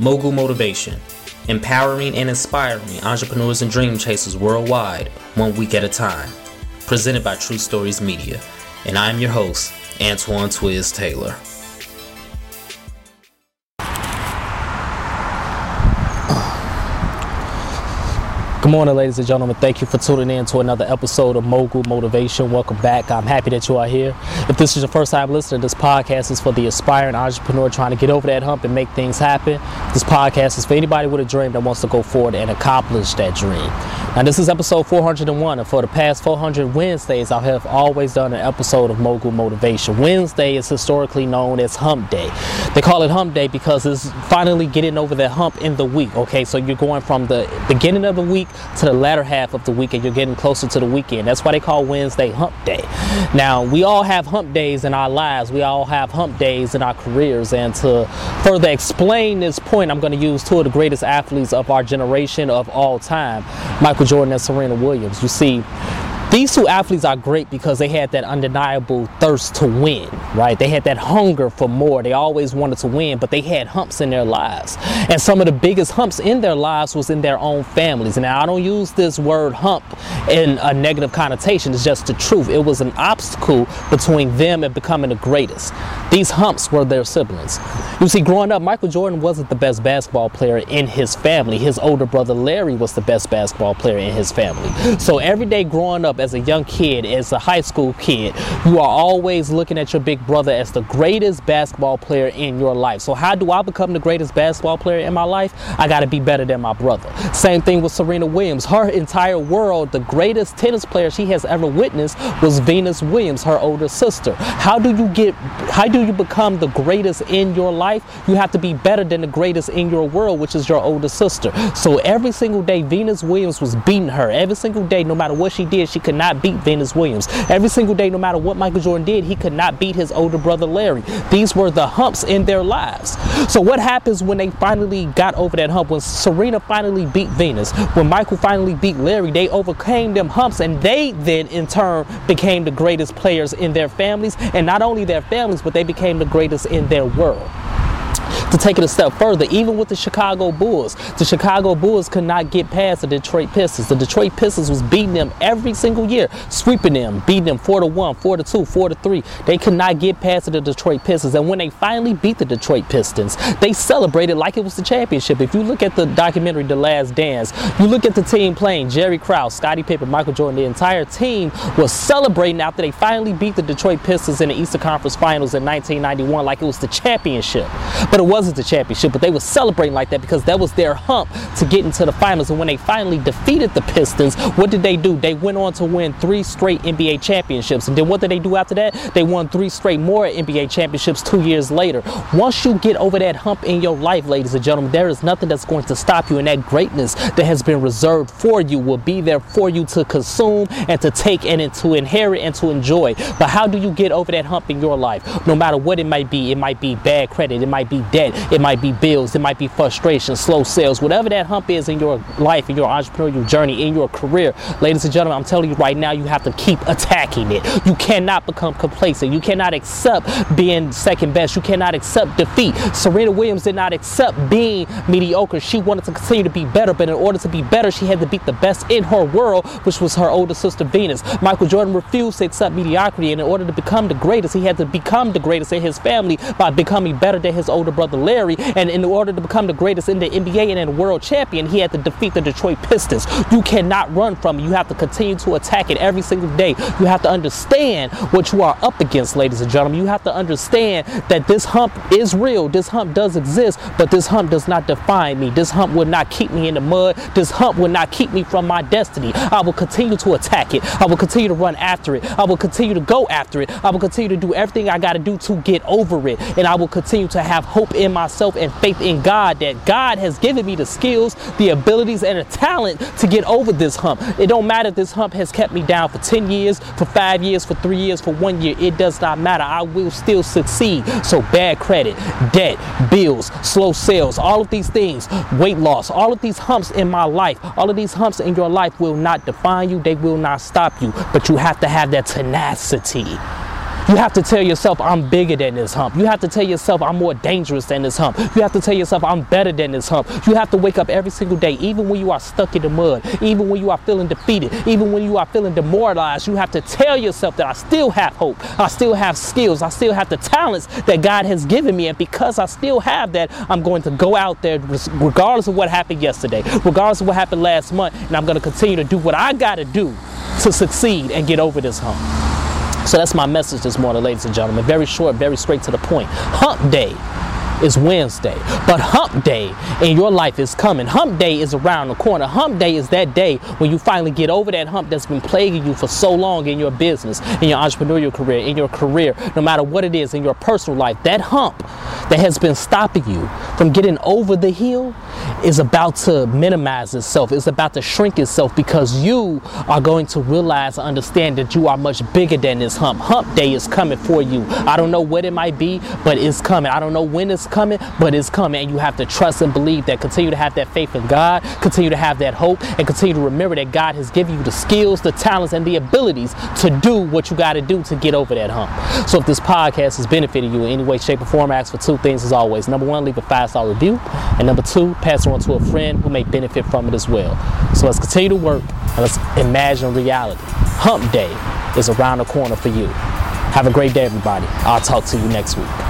Mogul Motivation, empowering and inspiring entrepreneurs and dream chasers worldwide, one week at a time. Presented by True Stories Media. And I am your host, Antoine Twiz Taylor. Good morning, ladies and gentlemen. Thank you for tuning in to another episode of Mogul Motivation. Welcome back. I'm happy that you are here. If this is your first time listening, this podcast is for the aspiring entrepreneur trying to get over that hump and make things happen. This podcast is for anybody with a dream that wants to go forward and accomplish that dream. Now, this is episode 401, and for the past 400 Wednesdays, I have always done an episode of Mogul Motivation. Wednesday is historically known as Hump Day. They call it Hump Day because it's finally getting over that hump in the week. Okay, so you're going from the beginning of the week to the latter half of the week and you're getting closer to the weekend. That's why they call Wednesday hump day. Now, we all have hump days in our lives. We all have hump days in our careers. And to further explain this point, I'm going to use two of the greatest athletes of our generation of all time, Michael Jordan and Serena Williams. You see, these two athletes are great because they had that undeniable thirst to win, right? They had that hunger for more. They always wanted to win, but they had humps in their lives. And some of the biggest humps in their lives was in their own families. Now, I don't use this word hump in a negative connotation. It's just the truth. It was an obstacle between them and becoming the greatest. These humps were their siblings. You see, growing up, Michael Jordan wasn't the best basketball player in his family. His older brother Larry was the best basketball player in his family. So every day growing up, as a young kid, as a high school kid, you are always looking at your big brother as the greatest basketball player in your life. So, how do I become the greatest basketball player in my life? I got to be better than my brother. Same thing with Serena Williams. Her entire world, the greatest tennis player she has ever witnessed was Venus Williams, her older sister. How do you get, how do you become the greatest in your life? You have to be better than the greatest in your world, which is your older sister. So, every single day, Venus Williams was beating her. Every single day, no matter what she did, she could not beat Venus Williams. Every single day, no matter what Michael Jordan did, he could not beat his older brother Larry. These were the humps in their lives. So what happens when they finally got over that hump? When Serena finally beat Venus, when Michael finally beat Larry, they overcame them humps and they then in turn became the greatest players in their families and not only their families, but they became the greatest in their world to take it a step further, even with the Chicago Bulls, the Chicago Bulls could not get past the Detroit Pistons. The Detroit Pistons was beating them every single year, sweeping them, beating them 4 to 1, 4 to 2, 4 to 3. They could not get past the Detroit Pistons. And when they finally beat the Detroit Pistons, they celebrated like it was the championship. If you look at the documentary The Last Dance, you look at the team playing Jerry Krause, Scottie Pippen, Michael Jordan, the entire team was celebrating after they finally beat the Detroit Pistons in the Eastern Conference Finals in 1991 like it was the championship. But it wasn't the championship, but they were celebrating like that because that was their hump to get into the finals. And when they finally defeated the Pistons, what did they do? They went on to win three straight NBA championships. And then what did they do after that? They won three straight more NBA championships two years later. Once you get over that hump in your life, ladies and gentlemen, there is nothing that's going to stop you. And that greatness that has been reserved for you will be there for you to consume and to take and to inherit and to enjoy. But how do you get over that hump in your life? No matter what it might be, it might be bad credit, it might be debt, it might be bills, it might be frustration, slow sales, whatever that hump is in your life, in your entrepreneurial journey, in your career. Ladies and gentlemen, I'm telling you right now, you have to keep attacking it. You cannot become complacent. You cannot accept being second best. You cannot accept defeat. Serena Williams did not accept being mediocre. She wanted to continue to be better, but in order to be better, she had to beat the best in her world, which was her older sister Venus. Michael Jordan refused to accept mediocrity, and in order to become the greatest, he had to become the greatest in his family by becoming better than his older brother Larry. And in order to become the greatest in the NBA and in world champion, he had to defeat the Detroit Pistons. You cannot run from it. You have to continue to attack it every single day. You have to understand what you are up against, ladies and gentlemen. You have to understand that this hump is real. This hump does exist, but this hump does not define me. This hump will not keep me in the mud. This hump will not keep me from my destiny. I will continue to attack it. I will continue to run after it. I will continue to go after it. I will continue to do everything I got to do to get over it. And I will continue to have hope in myself and faith in God that God has given me the skills, the abilities, and the talent to get over this hump. It don't matter if this hump has kept me down for 10 years, for five years, for three years, for one year. It does not matter. I will still succeed. So bad credit, debt, bills, slow sales, all of these things, weight loss, all of these humps in my life, all of these humps in your life will not define you. They will not stop you. But you have to have that tenacity. You have to tell yourself, I'm bigger than this hump. You have to tell yourself, I'm more dangerous than this hump. You have to tell yourself, I'm better than this hump. You have to wake up every single day, even when you are stuck in the mud, even when you are feeling defeated, even when you are feeling demoralized. You have to tell yourself that I still have hope. I still have skills. I still have the talents that God has given me. And because I still have that, I'm going to go out there regardless of what happened yesterday, regardless of what happened last month. And I'm going to continue to do what I got to do to succeed and get over this hump. So that's my message this morning, ladies and gentlemen. Very short, very straight to the point. Hump day is Wednesday, but hump day in your life is coming. Hump day is around the corner. Hump day is that day when you finally get over that hump that's been plaguing you for so long in your business, in your entrepreneurial career, in your career, no matter what it is, in your personal life. That hump that has been stopping you from getting over the hill is about to minimize itself. It's about to shrink itself because you are going to realize and understand that you are much bigger than this hump. Hump day is coming for you. I don't know what it might be, but it's coming. I don't know when it's coming, but it's coming. And you have to trust and believe that. Continue to have that faith in God, continue to have that hope, and continue to remember that God has given you the skills, the talents, and the abilities to do what you got to do to get over that hump. So if this podcast has benefited you in any way, shape, or form, I ask for two things as always. Number one, leave a five star review. And number two, pass it on to a friend who may benefit from it as well. So let's continue to work and let's imagine reality. Hump day is around the corner for you. Have a great day, everybody. I'll talk to you next week.